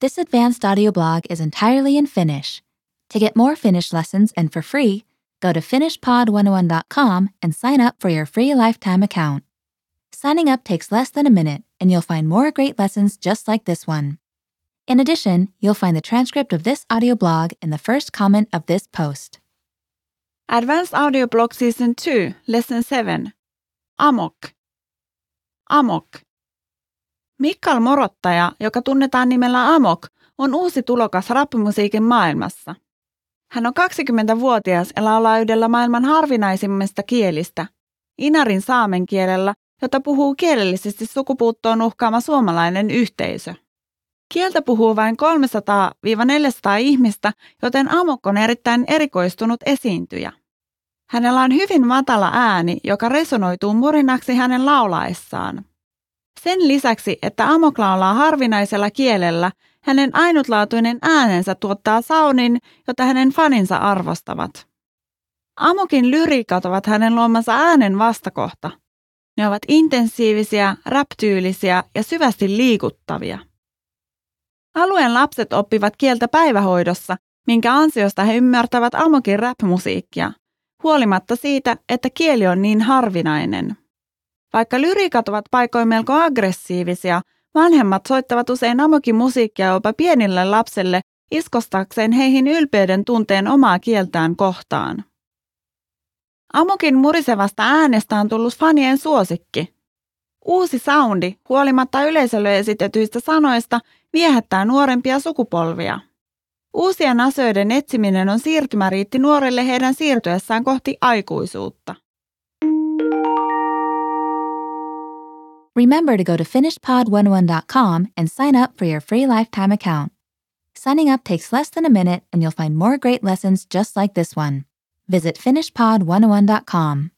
This advanced audio blog is entirely in Finnish. To get more Finnish lessons and for free, go to finishpod101.com and sign up for your free lifetime account. Signing up takes less than a minute, and you'll find more great lessons just like this one. In addition, you'll find the transcript of this audio blog in the first comment of this post. Advanced Audio Blog Season 2, Lesson 7. Amok. Amok. Mikkal Morottaja, joka tunnetaan nimellä Amok, on uusi tulokas rappimusiikin maailmassa. Hän on 20-vuotias ja laulaa yhdellä maailman harvinaisimmista kielistä, inarin saamen kielellä, jota puhuu kielellisesti sukupuuttoon uhkaama suomalainen yhteisö. Kieltä puhuu vain 300-400 ihmistä, joten Amok on erittäin erikoistunut esiintyjä. Hänellä on hyvin matala ääni, joka resonoituu murinaksi hänen laulaessaan. Sen lisäksi, että Amok laulaa harvinaisella kielellä, hänen ainutlaatuinen äänensä tuottaa saunin, jota hänen faninsa arvostavat. Amokin lyriikat ovat hänen luomansa äänen vastakohta. Ne ovat intensiivisiä, raptyylisiä ja syvästi liikuttavia. Alueen lapset oppivat kieltä päivähoidossa, minkä ansiosta he ymmärtävät Amokin rap-musiikkia, huolimatta siitä, että kieli on niin harvinainen. Vaikka lyriikat ovat paikoin melko aggressiivisia, vanhemmat soittavat usein Amokin musiikkia jopa pienille lapsille iskostakseen heihin ylpeyden tunteen omaa kieltään kohtaan. Amokin murisevasta äänestä on tullut fanien suosikki. Uusi soundi, huolimatta yleisölle esitetyistä sanoista, viehättää nuorempia sukupolvia. Uusien asioiden etsiminen on siirtymäriitti nuorille heidän siirtyessään kohti aikuisuutta. Remember to go to finishpod101.com and sign up for your free lifetime account. Signing up takes less than a minute and you'll find more great lessons just like this one. Visit finishpod101.com.